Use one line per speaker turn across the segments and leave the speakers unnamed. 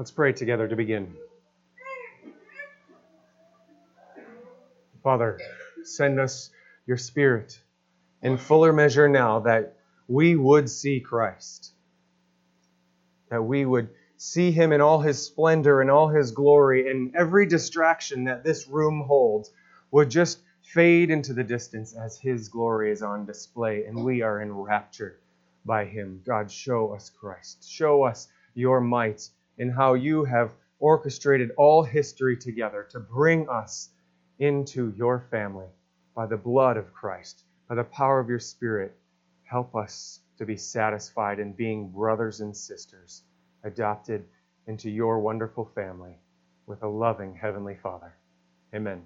Let's pray together to begin. Father, send us your Spirit in fuller measure now that we would see Christ, that we would see him in all his splendor and all his glory, and every distraction that this room holds would just fade into the distance as his glory is on display, and we are enraptured by him. God, show us Christ. Show us your might in how you have orchestrated all history together to bring us into your family by the blood of Christ, by the power of your Spirit. Help us to be satisfied in being brothers and sisters, adopted into your wonderful family with a loving Heavenly Father. Amen.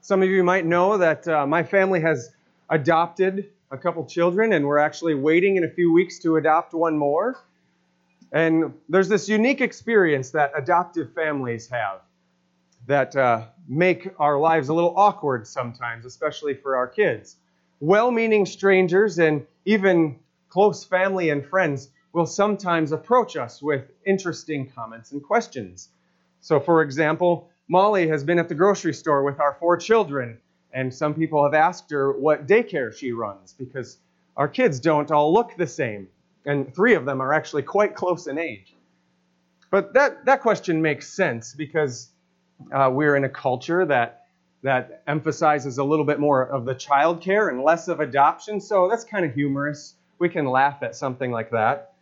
Some of you might know that uh, my family has adopted a couple children, and we're actually waiting in a few weeks to adopt one more. And there's this unique experience that adoptive families have that uh, make our lives a little awkward sometimes, especially for our kids. Well meaning strangers and even close family and friends will sometimes approach us with interesting comments and questions. So, for example, Molly has been at the grocery store with our four children, and some people have asked her what daycare she runs because our kids don't all look the same, and three of them are actually quite close in age. But that, that question makes sense because uh, we're in a culture that, that emphasizes a little bit more of the child care and less of adoption, so that's kind of humorous. We can laugh at something like that.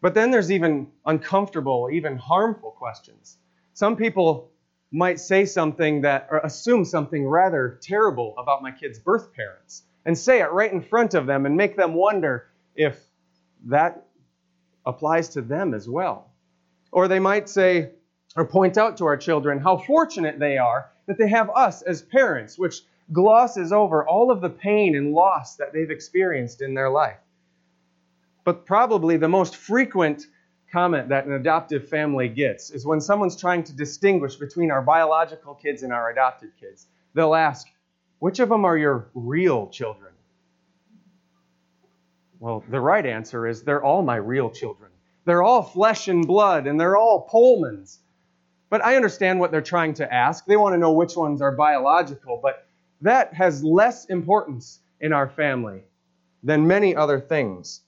But then there's even uncomfortable, even harmful questions. Some people might say something that, or assume something rather terrible about my kid's birth parents and say it right in front of them and make them wonder if that applies to them as well. Or they might say, or point out to our children how fortunate they are that they have us as parents, which glosses over all of the pain and loss that they've experienced in their life. But probably the most frequent comment that an adoptive family gets is when someone's trying to distinguish between our biological kids and our adopted kids. They'll ask, which of them are your real children? Well, the right answer is they're all my real children. They're all flesh and blood, and they're all Pullmans. But I understand what they're trying to ask. They want to know which ones are biological, but that has less importance in our family than many other things.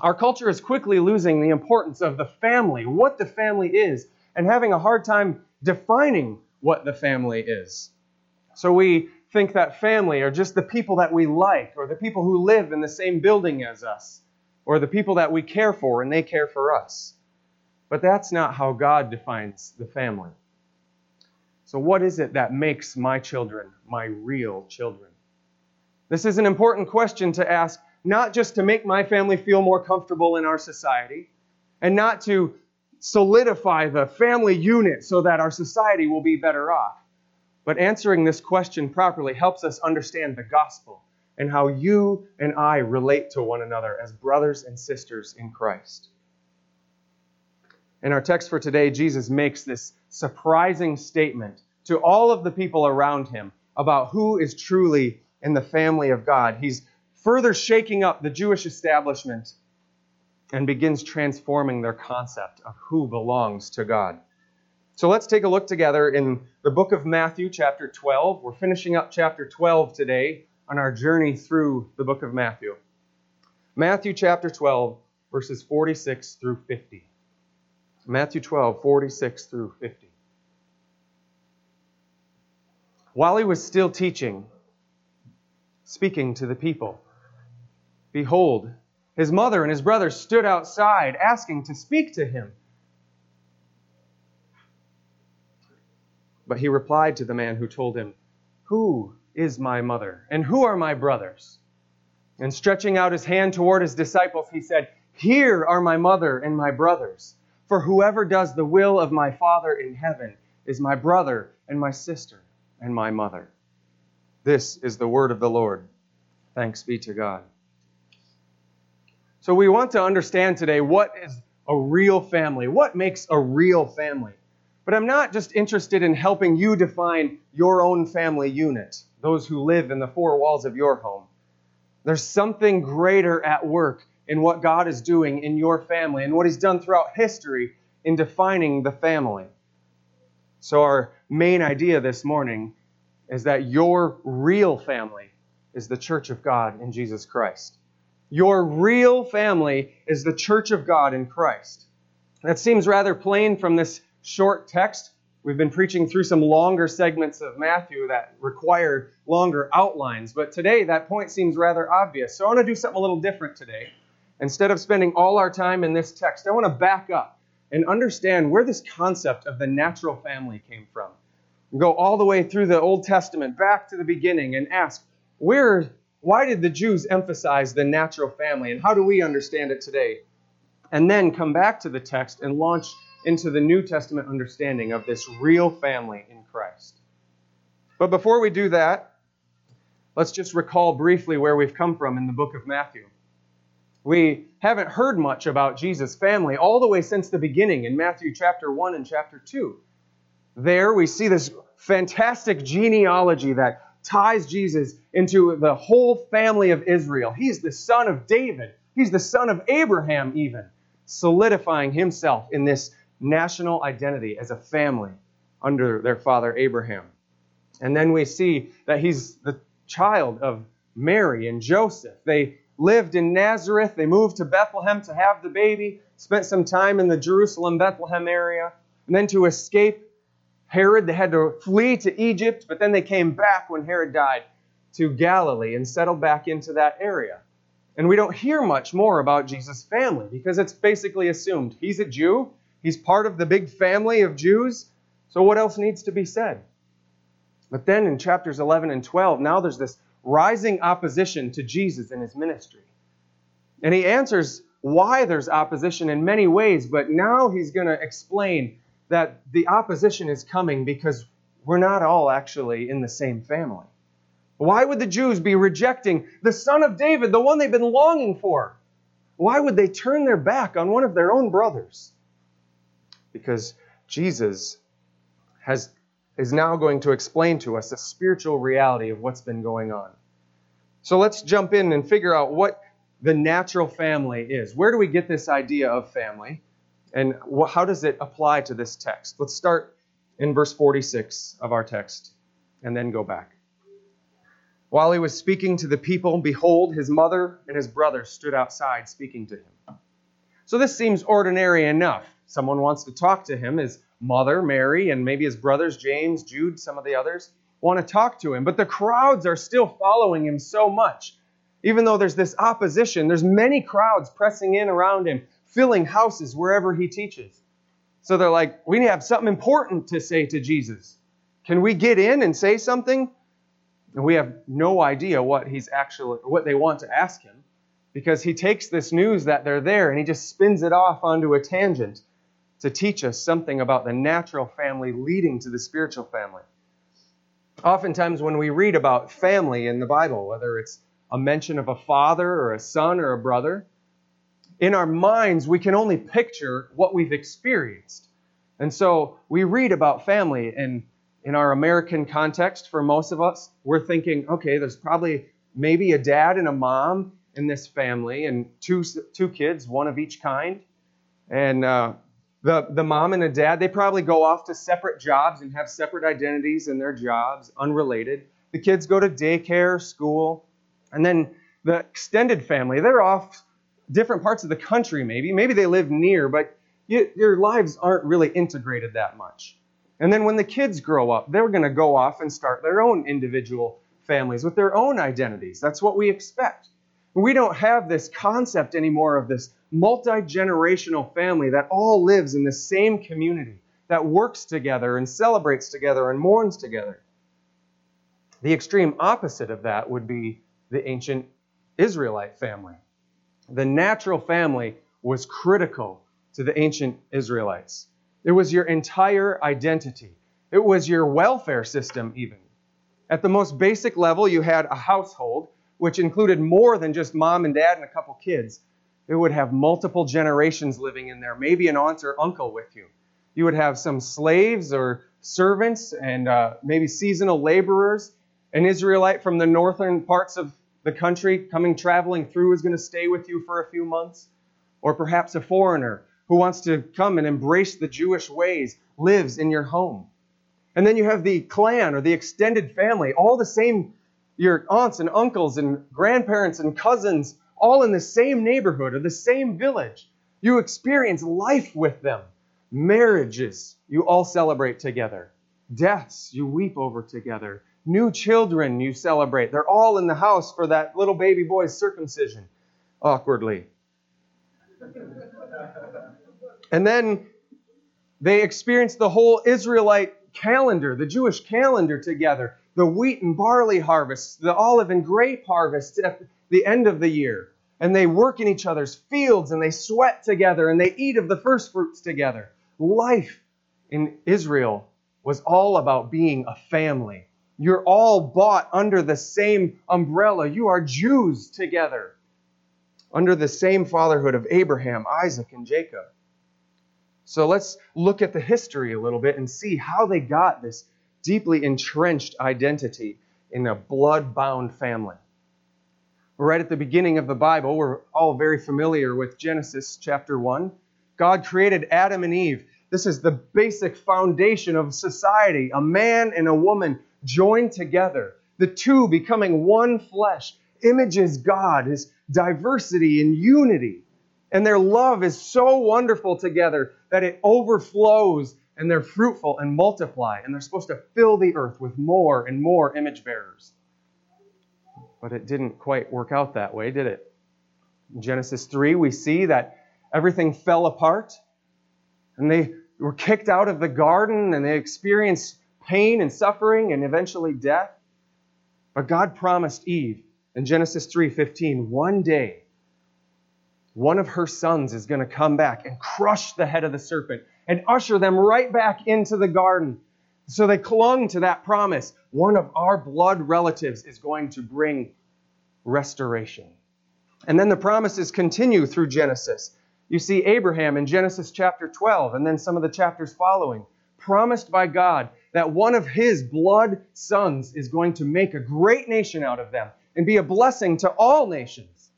Our culture is quickly losing the importance of the family, what the family is, and having a hard time defining what the family is. So we think that family are just the people that we like, or the people who live in the same building as us, or the people that we care for and they care for us. But that's not how God defines the family. So, what is it that makes my children my real children? This is an important question to ask not just to make my family feel more comfortable in our society, and not to solidify the family unit so that our society will be better off. But answering this question properly helps us understand the gospel and how you and I relate to one another as brothers and sisters in Christ. In our text for today, Jesus makes this surprising statement to all of the people around him about who is truly in the family of God. He's further shaking up the Jewish establishment and begins transforming their concept of who belongs to God. So let's take a look together in the book of Matthew, chapter 12. We're finishing up chapter 12 today on our journey through the book of Matthew. Matthew chapter 12, verses 46 through 50. Matthew 12, 46 through 50. While he was still teaching, speaking to the people, Behold, his mother and his brothers stood outside asking to speak to him. But he replied to the man who told him, Who is my mother, and who are my brothers? And stretching out his hand toward his disciples, he said, Here are my mother and my brothers. For whoever does the will of my Father in heaven is my brother and my sister and my mother. This is the word of the Lord. Thanks be to God. So we want to understand today what is a real family? What makes a real family? But I'm not just interested in helping you define your own family unit, those who live in the four walls of your home. There's something greater at work in what God is doing in your family and what He's done throughout history in defining the family. So, our main idea this morning is that your real family is the church of God in Jesus Christ. Your real family is the church of God in Christ. That seems rather plain from this short text. We've been preaching through some longer segments of Matthew that require longer outlines, but today that point seems rather obvious. So I want to do something a little different today. Instead of spending all our time in this text, I want to back up and understand where this concept of the natural family came from. Go all the way through the Old Testament back to the beginning and ask, where why did the Jews emphasize the natural family and how do we understand it today? And then come back to the text and launch into the New Testament understanding of this real family in Christ. But before we do that, let's just recall briefly where we've come from in the book of Matthew. We haven't heard much about Jesus' family all the way since the beginning in Matthew chapter 1 and chapter 2. There we see this fantastic genealogy that ties Jesus into the whole family of Israel. He's the son of David, he's the son of Abraham, even, solidifying himself in this national identity as a family under their father Abraham. And then we see that he's the child of Mary and Joseph. They lived in Nazareth. They moved to Bethlehem to have the baby, spent some time in the Jerusalem, Bethlehem area. And then to escape Herod, they had to flee to Egypt, but then they came back when Herod died to Galilee and settled back into that area. And we don't hear much more about Jesus' family because it's basically assumed he's a Jew, he's part of the big family of Jews, so what else needs to be said? But then in chapters 11 and 12, now there's this rising opposition to Jesus in his ministry. And he answers why there's opposition in many ways, but now he's going to explain that the opposition is coming because we're not all actually in the same family. Why would the Jews be rejecting the son of David, the one they've been longing for? Why would they turn their back on one of their own brothers? Because Jesus has is now going to explain to us the spiritual reality of what's been going on. So let's jump in and figure out what the natural family is. Where do we get this idea of family? And how does it apply to this text? Let's start in verse 46 of our text and then go back. While he was speaking to the people, behold, his mother and his brothers stood outside speaking to him. So this seems ordinary enough. Someone wants to talk to him. His mother, Mary, and maybe his brothers, James, Jude, some of the others, want to talk to him. But the crowds are still following him so much. Even though there's this opposition, there's many crowds pressing in around him, filling houses wherever he teaches. So they're like, we have something important to say to Jesus. Can we get in and say something? And we have no idea what he's actually what they want to ask him because he takes this news that they're there and he just spins it off onto a tangent to teach us something about the natural family leading to the spiritual family. Oftentimes, when we read about family in the Bible, whether it's a mention of a father or a son or a brother, in our minds, we can only picture what we've experienced. And so we read about family, and in our American context, for most of us, we're thinking, okay, there's probably maybe a dad and a mom in this family, and two, two kids, one of each kind. And uh, the, the mom and the dad, they probably go off to separate jobs and have separate identities in their jobs, unrelated. The kids go to daycare, school, and then the extended family, they're off different parts of the country, maybe. Maybe they live near, but you, your lives aren't really integrated that much. And then when the kids grow up, they're going to go off and start their own individual families with their own identities. That's what we expect. We don't have this concept anymore of this multi generational family that all lives in the same community, that works together and celebrates together and mourns together. The extreme opposite of that would be the ancient Israelite family. The natural family was critical to the ancient Israelites. It was your entire identity, it was your welfare system, even. At the most basic level, you had a household, which included more than just mom and dad and a couple kids. It would have multiple generations living in there, maybe an aunt or uncle with you. You would have some slaves or servants and uh, maybe seasonal laborers. An Israelite from the northern parts of the country coming traveling through is going to stay with you for a few months. Or perhaps a foreigner who wants to come and embrace the Jewish ways lives in your home. And then you have the clan or the extended family, all the same, your aunts and uncles and grandparents and cousins, all in the same neighborhood or the same village. You experience life with them. Marriages, you all celebrate together. Deaths, you weep over together. New children, you celebrate. They're all in the house for that little baby boy's circumcision, awkwardly. And then they experience the whole Israelite calendar, the Jewish calendar together, the wheat and barley harvests, the olive and grape harvests at the end of the year. And they work in each other's fields and they sweat together and they eat of the first fruits together. Life in Israel was all about being a family. You're all bought under the same umbrella. You are Jews together, under the same fatherhood of Abraham, Isaac, and Jacob. So let's look at the history a little bit and see how they got this deeply entrenched identity in a blood bound family. Right at the beginning of the Bible, we're all very familiar with Genesis chapter 1. God created Adam and Eve. This is the basic foundation of society a man and a woman joined together, the two becoming one flesh, images God, his diversity and unity. And their love is so wonderful together that it overflows and they're fruitful and multiply. And they're supposed to fill the earth with more and more image bearers. But it didn't quite work out that way, did it? In Genesis 3, we see that everything fell apart and they were kicked out of the garden and they experienced pain and suffering and eventually death. But God promised Eve in Genesis 3:15, one day one of her sons is going to come back and crush the head of the serpent and usher them right back into the garden. So they clung to that promise. One of our blood relatives is going to bring restoration. And then the promises continue through Genesis. You see Abraham in Genesis chapter 12 and then some of the chapters following, promised by God that one of his blood sons is going to make a great nation out of them and be a blessing to all nations.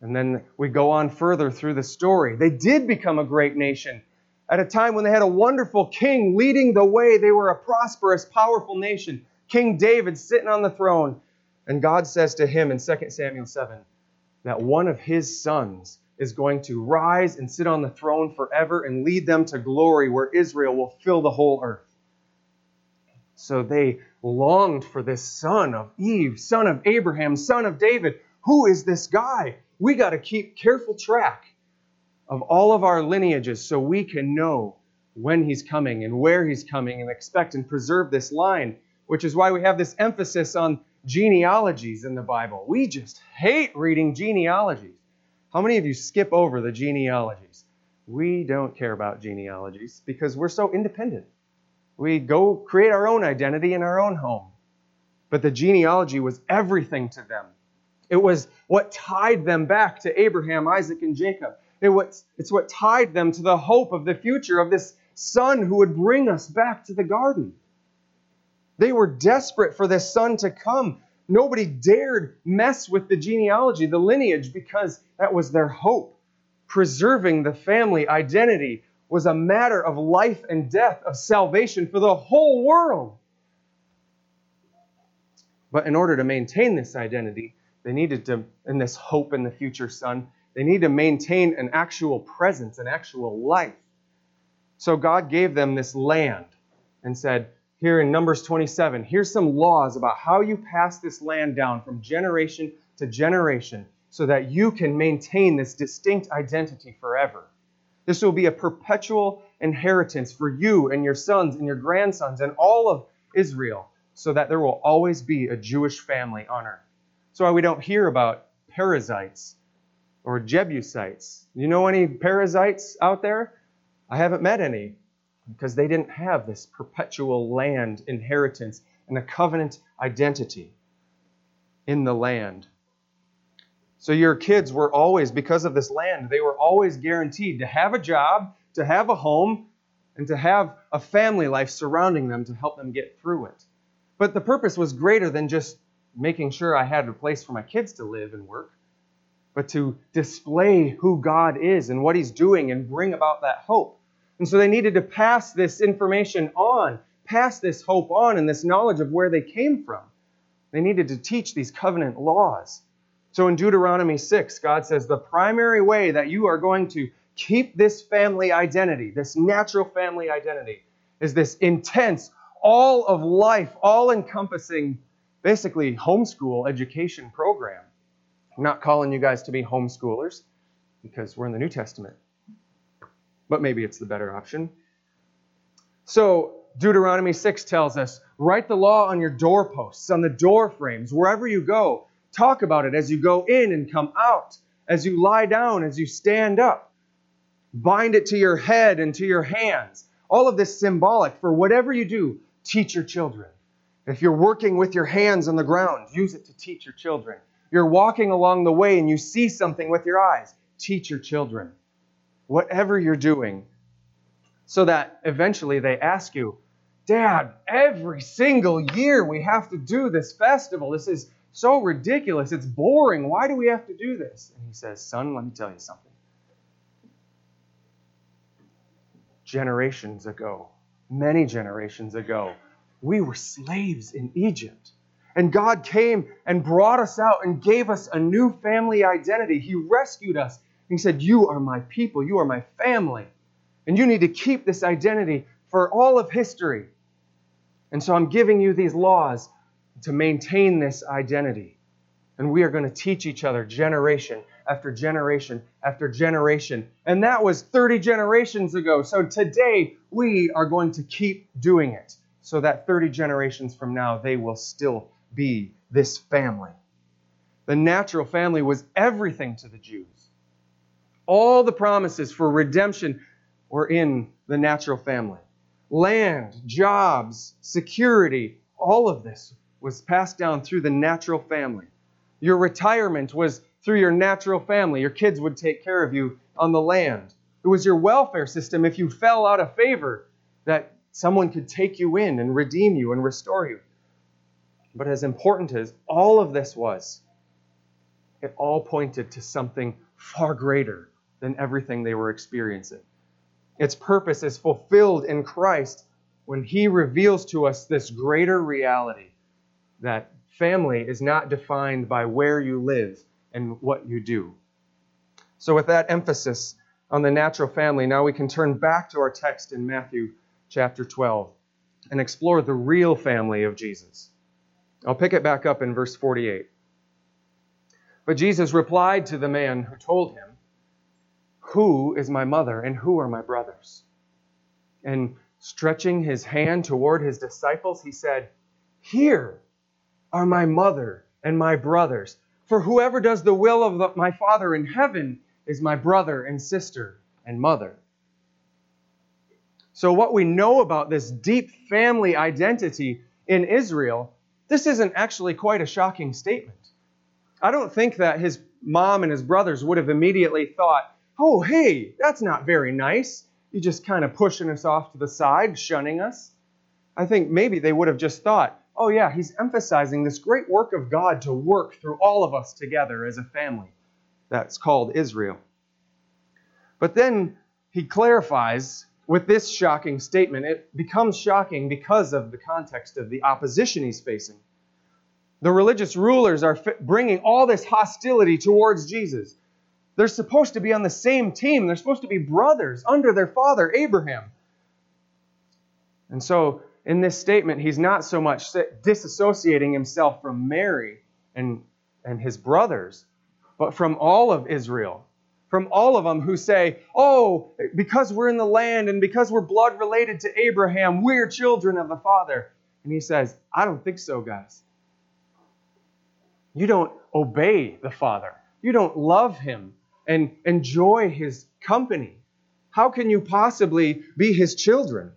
And then we go on further through the story. They did become a great nation. At a time when they had a wonderful king leading the way, they were a prosperous, powerful nation. King David sitting on the throne. And God says to him in 2 Samuel 7 that one of his sons is going to rise and sit on the throne forever and lead them to glory where Israel will fill the whole earth. So they longed for this son of Eve, son of Abraham, son of David. Who is this guy? we got to keep careful track of all of our lineages so we can know when he's coming and where he's coming and expect and preserve this line, which is why we have this emphasis on genealogies in the Bible. We just hate reading genealogies. How many of you skip over the genealogies? We don't care about genealogies because we're so independent. We go create our own identity in our own home. But the genealogy was everything to them. It was what tied them back to Abraham, Isaac, and Jacob. It was, it's what tied them to the hope of the future of this son who would bring us back to the garden. They were desperate for this son to come. Nobody dared mess with the genealogy, the lineage, because that was their hope. Preserving the family identity was a matter of life and death, of salvation for the whole world. But in order to maintain this identity, they needed to, in this hope in the future son, they need to maintain an actual presence, an actual life. So God gave them this land and said, here in Numbers 27, here's some laws about how you pass this land down from generation to generation so that you can maintain this distinct identity forever. This will be a perpetual inheritance for you and your sons and your grandsons and all of Israel so that there will always be a Jewish family on earth. That's why we don't hear about Perizzites or Jebusites. You know any Perizzites out there? I haven't met any because they didn't have this perpetual land inheritance and a covenant identity in the land. So your kids were always, because of this land, they were always guaranteed to have a job, to have a home, and to have a family life surrounding them to help them get through it. But the purpose was greater than just making sure I had a place for my kids to live and work, but to display who God is and what He's doing and bring about that hope. And so they needed to pass this information on, pass this hope on, and this knowledge of where they came from. They needed to teach these covenant laws. So in Deuteronomy 6, God says the primary way that you are going to keep this family identity, this natural family identity, is this intense, all of life, all encompassing, basically homeschool education program. I'm not calling you guys to be homeschoolers because we're in the New Testament, but maybe it's the better option. So, Deuteronomy 6 tells us write the law on your doorposts, on the door frames, wherever you go. Talk about it as you go in and come out, as you lie down, as you stand up. Bind it to your head and to your hands. All of this symbolic for whatever you do, teach your children. If you're working with your hands on the ground, use it to teach your children. You're walking along the way and you see something with your eyes, teach your children. Whatever you're doing, so that eventually they ask you, Dad, every single year we have to do this festival. This is so ridiculous. It's boring. Why do we have to do this? And he says, Son, let me tell you something. Generations ago, many generations ago, we were slaves in Egypt. And God came and brought us out and gave us a new family identity. He rescued us. He said, You are my people. You are my family. And you need to keep this identity for all of history. And so I'm giving you these laws to maintain this identity. And we are going to teach each other generation after generation after generation. And that was 30 generations ago. So today we are going to keep doing it so that 30 generations from now they will still be this family. The natural family was everything to the Jews. All the promises for redemption were in the natural family. Land, jobs, security, all of this was passed down through the natural family. Your retirement was through your natural family. Your kids would take care of you on the land. It was your welfare system if you fell out of favor that someone could take you in and redeem you and restore you. But as important as all of this was, it all pointed to something far greater than everything they were experiencing. Its purpose is fulfilled in Christ when He reveals to us this greater reality that family is not defined by where you live and what you do. So, with that emphasis on the natural family, now we can turn back to our text in Matthew chapter 12 and explore the real family of Jesus. I'll pick it back up in verse 48. But Jesus replied to the man who told him, Who is my mother and who are my brothers? And stretching his hand toward his disciples, he said, Here are my mother and my brothers. For whoever does the will of the, my Father in heaven is my brother and sister and mother. So, what we know about this deep family identity in Israel this isn't actually quite a shocking statement. I don't think that his mom and his brothers would have immediately thought, oh, hey, that's not very nice. You're just kind of pushing us off to the side, shunning us. I think maybe they would have just thought, oh, yeah, he's emphasizing this great work of God to work through all of us together as a family. That's called Israel. But then he clarifies with this shocking statement, it becomes shocking because of the context of the opposition he's facing. The religious rulers are bringing all this hostility towards Jesus. They're supposed to be on the same team, they're supposed to be brothers under their father, Abraham. And so, in this statement, he's not so much disassociating himself from Mary and, and his brothers, but from all of Israel from all of them who say, oh, because we're in the land and because we're blood related to Abraham, we're children of the Father. And he says, I don't think so, guys. You don't obey the Father, you don't love him and enjoy his company. How can you possibly be his children?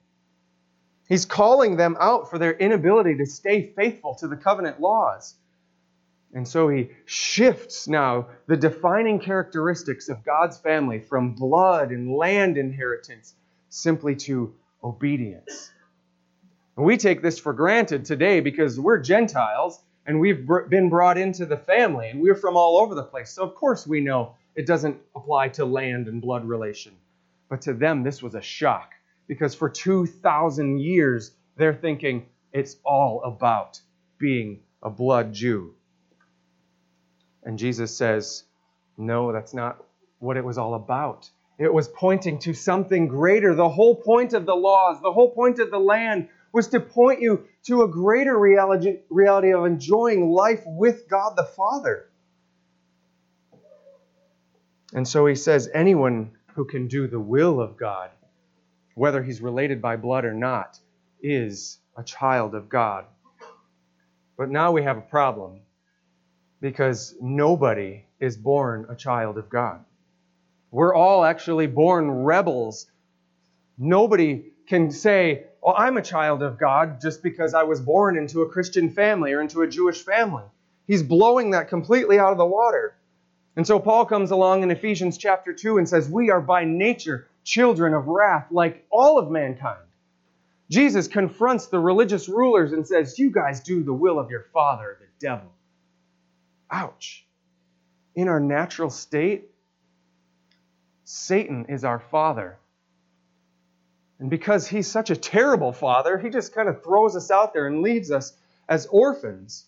He's calling them out for their inability to stay faithful to the covenant laws. And so he shifts now the defining characteristics of God's family from blood and land inheritance simply to obedience. And we take this for granted today because we're Gentiles and we've been brought into the family, and we're from all over the place. So, of course, we know it doesn't apply to land and blood relation. But to them, this was a shock because for 2,000 years, they're thinking it's all about being a blood Jew. And Jesus says, No, that's not what it was all about. It was pointing to something greater. The whole point of the laws, the whole point of the land was to point you to a greater reality, reality of enjoying life with God the Father. And so he says, anyone who can do the will of God, whether he's related by blood or not, is a child of God. But now we have a problem because nobody is born a child of God. We're all actually born rebels. Nobody can say, well, I'm a child of God just because I was born into a Christian family or into a Jewish family. He's blowing that completely out of the water. And so Paul comes along in Ephesians chapter 2 and says, We are by nature children of wrath like all of mankind. Jesus confronts the religious rulers and says, You guys do the will of your father, the devil. Ouch. In our natural state, Satan is our father. And because he's such a terrible father, he just kind of throws us out there and leaves us as orphans.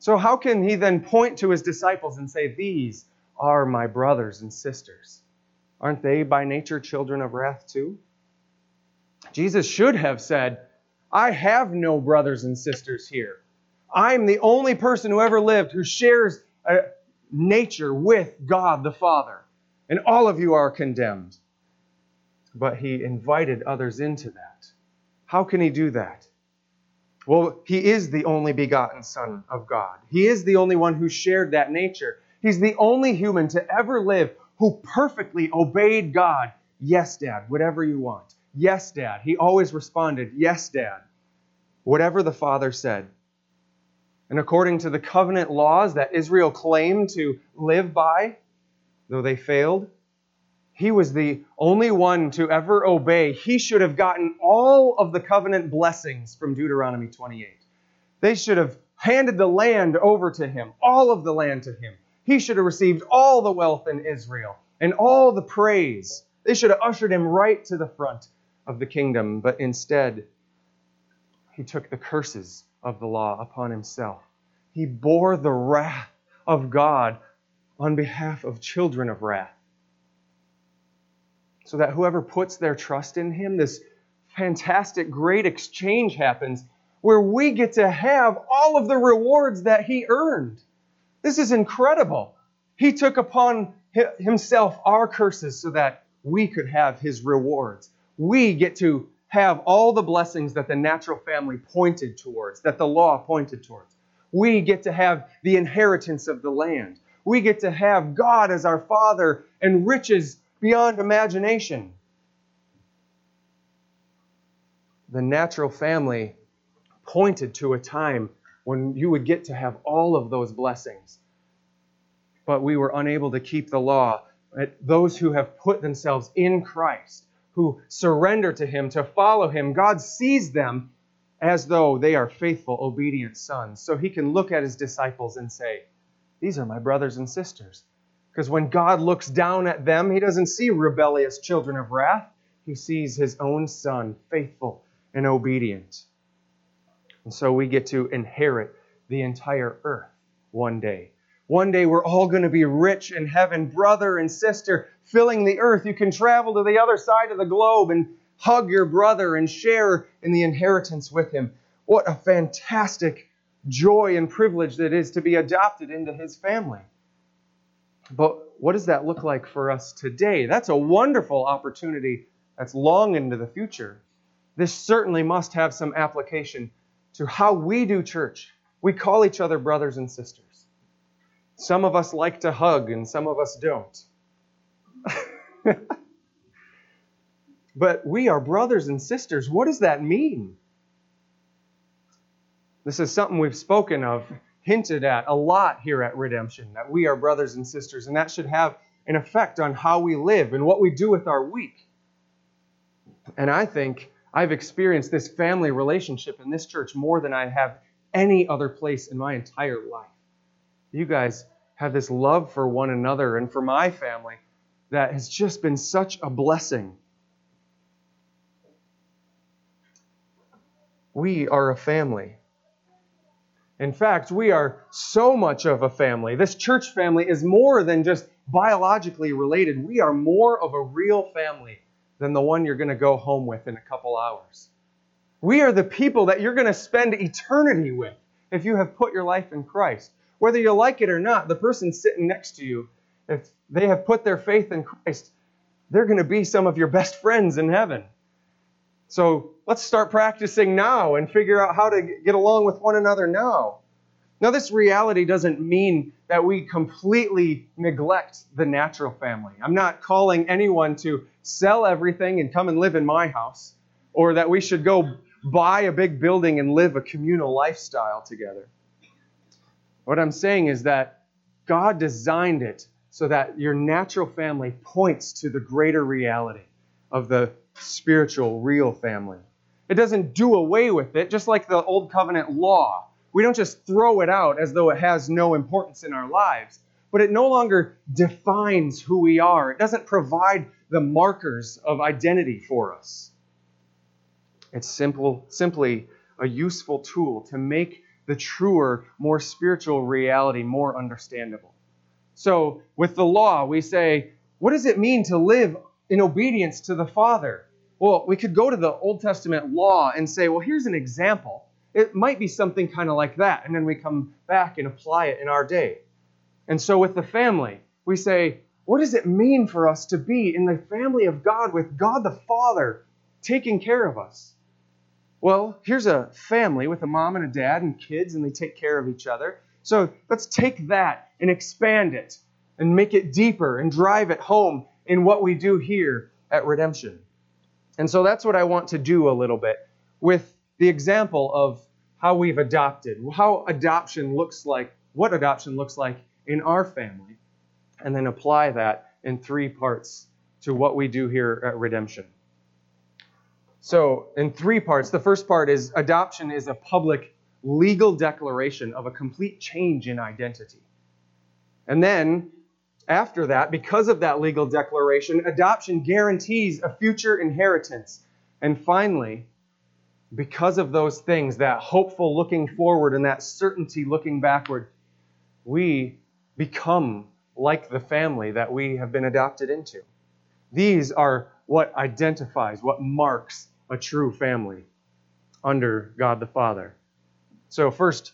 So, how can he then point to his disciples and say, These are my brothers and sisters? Aren't they by nature children of wrath too? Jesus should have said, I have no brothers and sisters here. I'm the only person who ever lived who shares a nature with God the Father, and all of you are condemned but he invited others into that. How can he do that? Well, he is the only begotten Son of God. He is the only one who shared that nature. He's the only human to ever live who perfectly obeyed God. Yes, Dad, whatever you want. Yes, Dad. He always responded, Yes, Dad. Whatever the Father said. And according to the covenant laws that Israel claimed to live by, though they failed, he was the only one to ever obey. He should have gotten all of the covenant blessings from Deuteronomy 28. They should have handed the land over to him, all of the land to him. He should have received all the wealth in Israel and all the praise. They should have ushered him right to the front of the kingdom, but instead, he took the curses of the law upon himself. He bore the wrath of God on behalf of children of wrath so that whoever puts their trust in him, this fantastic, great exchange happens where we get to have all of the rewards that he earned. This is incredible. He took upon himself our curses so that we could have his rewards. We get to have all the blessings that the natural family pointed towards, that the law pointed towards. We get to have the inheritance of the land. We get to have God as our Father and riches beyond imagination. The natural family pointed to a time when you would get to have all of those blessings. But we were unable to keep the law. Those who have put themselves in Christ, who surrender to Him, to follow Him, God sees them as though they are faithful, obedient sons. So He can look at His disciples and say, These are my brothers and sisters. Because when God looks down at them, he doesn't see rebellious children of wrath. He sees his own son, faithful and obedient. And so we get to inherit the entire earth one day. One day we're all going to be rich in heaven, brother and sister, filling the earth. You can travel to the other side of the globe and hug your brother and share in the inheritance with him. What a fantastic joy and privilege that is to be adopted into his family. But what does that look like for us today? That's a wonderful opportunity that's long into the future. This certainly must have some application to how we do church. We call each other brothers and sisters. Some of us like to hug and some of us don't. but we are brothers and sisters. What does that mean? This is something we've spoken of hinted at a lot here at Redemption that we are brothers and sisters, and that should have an effect on how we live and what we do with our week. And I think I've experienced this family relationship in this church more than I have any other place in my entire life. You guys have this love for one another and for my family that has just been such a blessing. We are a family. In fact, we are so much of a family. This church family is more than just biologically related. We are more of a real family than the one you're going to go home with in a couple hours. We are the people that you're going to spend eternity with if you have put your life in Christ. Whether you like it or not, the person sitting next to you, if they have put their faith in Christ, they're going to be some of your best friends in heaven. So let's start practicing now and figure out how to get along with one another now. Now, this reality doesn't mean that we completely neglect the natural family. I'm not calling anyone to sell everything and come and live in my house, or that we should go buy a big building and live a communal lifestyle together. What I'm saying is that God designed it so that your natural family points to the greater reality of the spiritual, real family. It doesn't do away with it, just like the Old Covenant law. We don't just throw it out as though it has no importance in our lives, but it no longer defines who we are. It doesn't provide the markers of identity for us. It's simple, simply a useful tool to make the truer, more spiritual reality more understandable. So, with the law, we say, what does it mean to live in obedience to the Father? Well, we could go to the Old Testament law and say, well, here's an example. It might be something kind of like that. And then we come back and apply it in our day. And so with the family, we say, what does it mean for us to be in the family of God with God the Father taking care of us? Well, here's a family with a mom and a dad and kids, and they take care of each other. So let's take that and expand it and make it deeper and drive it home in what we do here at Redemption. And so that's what I want to do a little bit with the example of how we've adopted, how adoption looks like, what adoption looks like in our family, and then apply that in three parts to what we do here at Redemption. So, in three parts, the first part is adoption is a public legal declaration of a complete change in identity. And then after that, because of that legal declaration, adoption guarantees a future inheritance. And finally, because of those things, that hopeful looking forward and that certainty looking backward, we become like the family that we have been adopted into. These are what identifies, what marks a true family under God the Father. So, first,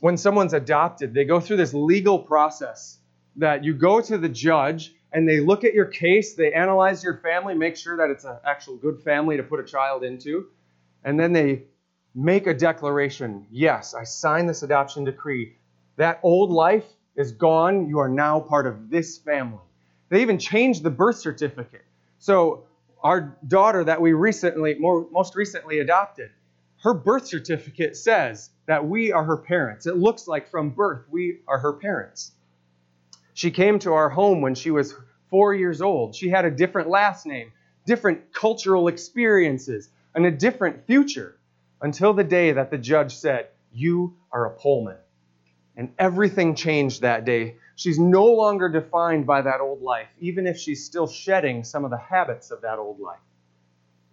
when someone's adopted, they go through this legal process that you go to the judge and they look at your case, they analyze your family, make sure that it's an actual good family to put a child into, and then they make a declaration yes, I sign this adoption decree. That old life is gone. You are now part of this family. They even changed the birth certificate. So, our daughter that we recently, more, most recently adopted, her birth certificate says that we are her parents. It looks like from birth we are her parents. She came to our home when she was four years old. She had a different last name, different cultural experiences, and a different future until the day that the judge said, You are a Pullman. And everything changed that day. She's no longer defined by that old life, even if she's still shedding some of the habits of that old life.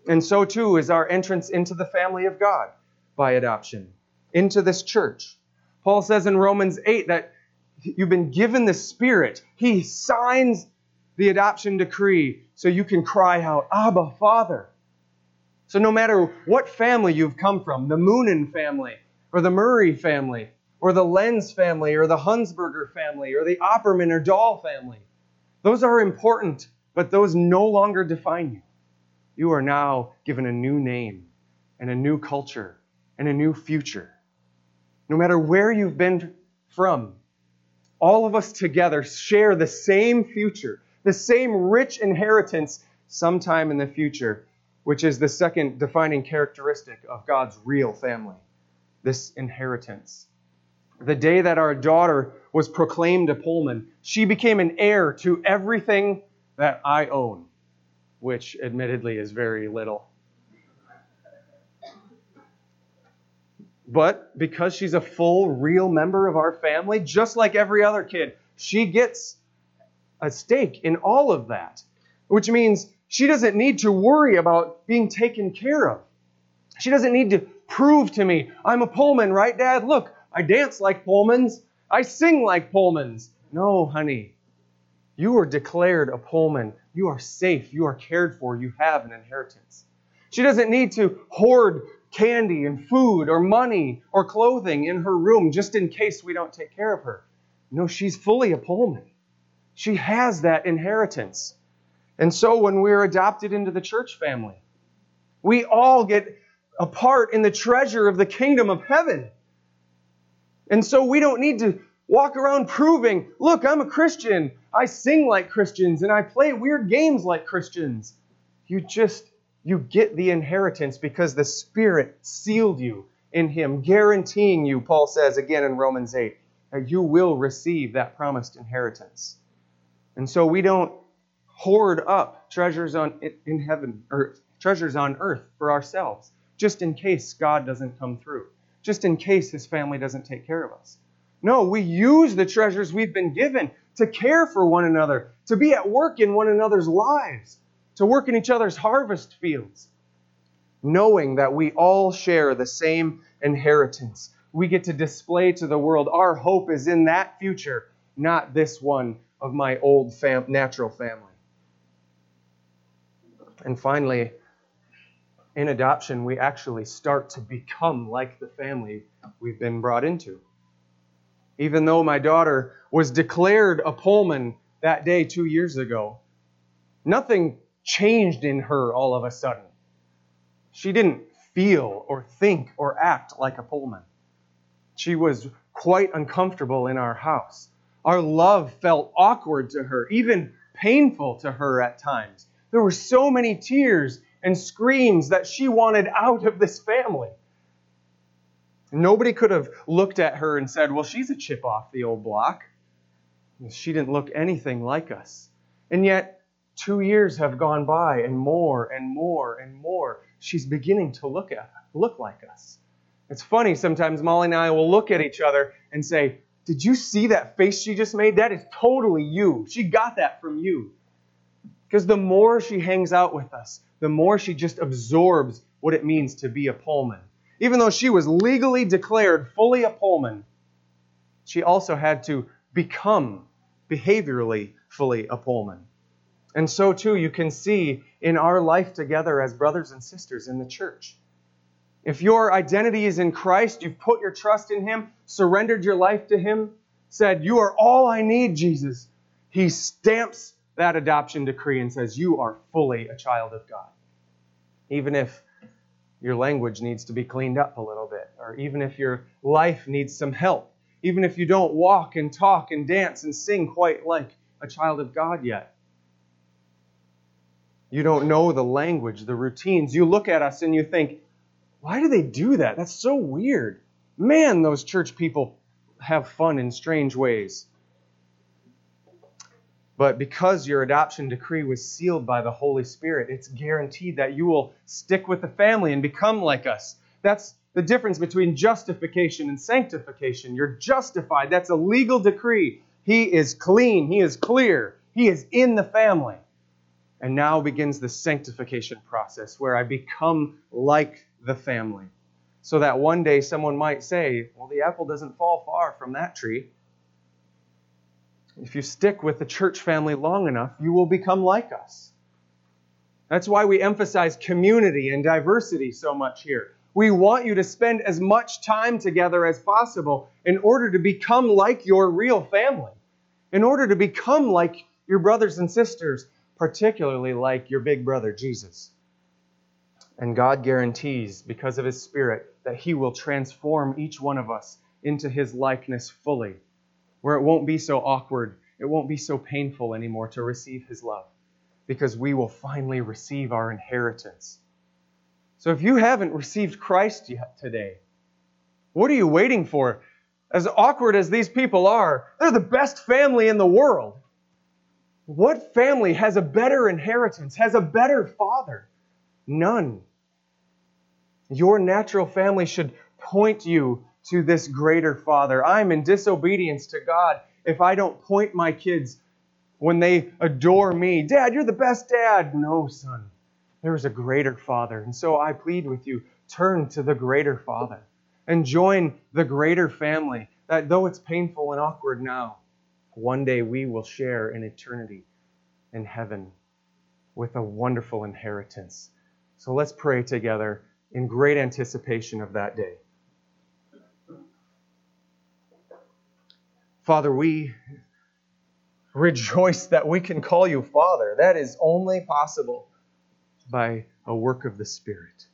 And so too is our entrance into the family of God by adoption, into this church. Paul says in Romans 8 that You've been given the Spirit. He signs the adoption decree so you can cry out, Abba, Father. So no matter what family you've come from, the Moonen family, or the Murray family, or the Lenz family, or the Hunsberger family, or the Opperman or Dahl family, those are important, but those no longer define you. You are now given a new name and a new culture and a new future. No matter where you've been from, all of us together share the same future, the same rich inheritance sometime in the future, which is the second defining characteristic of God's real family this inheritance. The day that our daughter was proclaimed a Pullman, she became an heir to everything that I own, which admittedly is very little. But because she's a full, real member of our family, just like every other kid, she gets a stake in all of that, which means she doesn't need to worry about being taken care of. She doesn't need to prove to me, I'm a Pullman, right, Dad? Look, I dance like Pullmans. I sing like Pullmans. No, honey. You are declared a Pullman. You are safe. You are cared for. You have an inheritance. She doesn't need to hoard candy and food or money or clothing in her room just in case we don't take care of her. No, she's fully a Pullman. She has that inheritance. And so when we're adopted into the church family, we all get a part in the treasure of the kingdom of heaven. And so we don't need to walk around proving, look, I'm a Christian. I sing like Christians and I play weird games like Christians. You just you get the inheritance because the Spirit sealed you in Him, guaranteeing you, Paul says again in Romans 8, that you will receive that promised inheritance. And so we don't hoard up treasures on in heaven or treasures on earth for ourselves, just in case God doesn't come through, just in case His family doesn't take care of us. No, we use the treasures we've been given to care for one another, to be at work in one another's lives to work in each other's harvest fields, knowing that we all share the same inheritance. We get to display to the world our hope is in that future, not this one of my old fam- natural family. And finally, in adoption, we actually start to become like the family we've been brought into. Even though my daughter was declared a Pullman that day two years ago, nothing changed in her all of a sudden. She didn't feel or think or act like a Pullman. She was quite uncomfortable in our house. Our love felt awkward to her, even painful to her at times. There were so many tears and screams that she wanted out of this family. Nobody could have looked at her and said, Well, she's a chip off the old block. She didn't look anything like us. And yet, Two years have gone by, and more and more and more. She's beginning to look at look like us. It's funny sometimes Molly and I will look at each other and say, "Did you see that face she just made? That is totally you. She got that from you." Because the more she hangs out with us, the more she just absorbs what it means to be a Pullman. Even though she was legally declared fully a Pullman, she also had to become behaviorally fully a Pullman. And so, too, you can see in our life together as brothers and sisters in the church. If your identity is in Christ, you've put your trust in Him, surrendered your life to Him, said, You are all I need, Jesus, He stamps that adoption decree and says, You are fully a child of God. Even if your language needs to be cleaned up a little bit, or even if your life needs some help, even if you don't walk and talk and dance and sing quite like a child of God yet. You don't know the language, the routines. You look at us and you think, why do they do that? That's so weird. Man, those church people have fun in strange ways. But because your adoption decree was sealed by the Holy Spirit, it's guaranteed that you will stick with the family and become like us. That's the difference between justification and sanctification. You're justified. That's a legal decree. He is clean. He is clear. He is in the family. And now begins the sanctification process where I become like the family. So that one day someone might say, Well, the apple doesn't fall far from that tree. If you stick with the church family long enough, you will become like us. That's why we emphasize community and diversity so much here. We want you to spend as much time together as possible in order to become like your real family, in order to become like your brothers and sisters, particularly like your big brother, Jesus. And God guarantees, because of His Spirit, that He will transform each one of us into His likeness fully, where it won't be so awkward, it won't be so painful anymore to receive His love, because we will finally receive our inheritance. So if you haven't received Christ yet today, what are you waiting for? As awkward as these people are, they're the best family in the world. What family has a better inheritance, has a better father? None. Your natural family should point you to this greater Father. I'm in disobedience to God if I don't point my kids when they adore me. Dad, you're the best dad. No, son. There is a greater Father. And so I plead with you turn to the greater Father and join the greater family that though it's painful and awkward now, one day we will share in eternity in heaven with a wonderful inheritance. So let's pray together in great anticipation of that day. Father, we rejoice that we can call you Father. That is only possible by a work of the Spirit.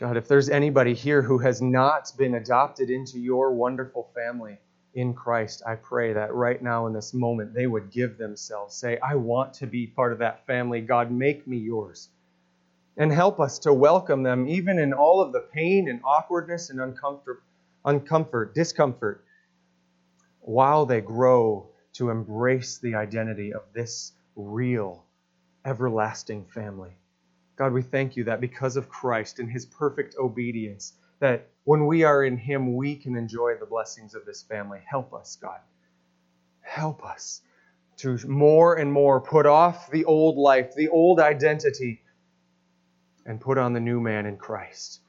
God, if there's anybody here who has not been adopted into your wonderful family in Christ, I pray that right now in this moment they would give themselves, say, I want to be part of that family. God, make me yours. And help us to welcome them even in all of the pain and awkwardness and uncomfort, uncomfort discomfort while they grow to embrace the identity of this real, everlasting family. God, we thank you that because of Christ and his perfect obedience, that when we are in him, we can enjoy the blessings of this family. Help us, God. Help us to more and more put off the old life, the old identity, and put on the new man in Christ,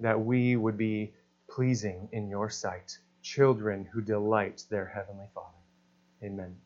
that we would be pleasing in your sight children who delight their Heavenly Father. Amen.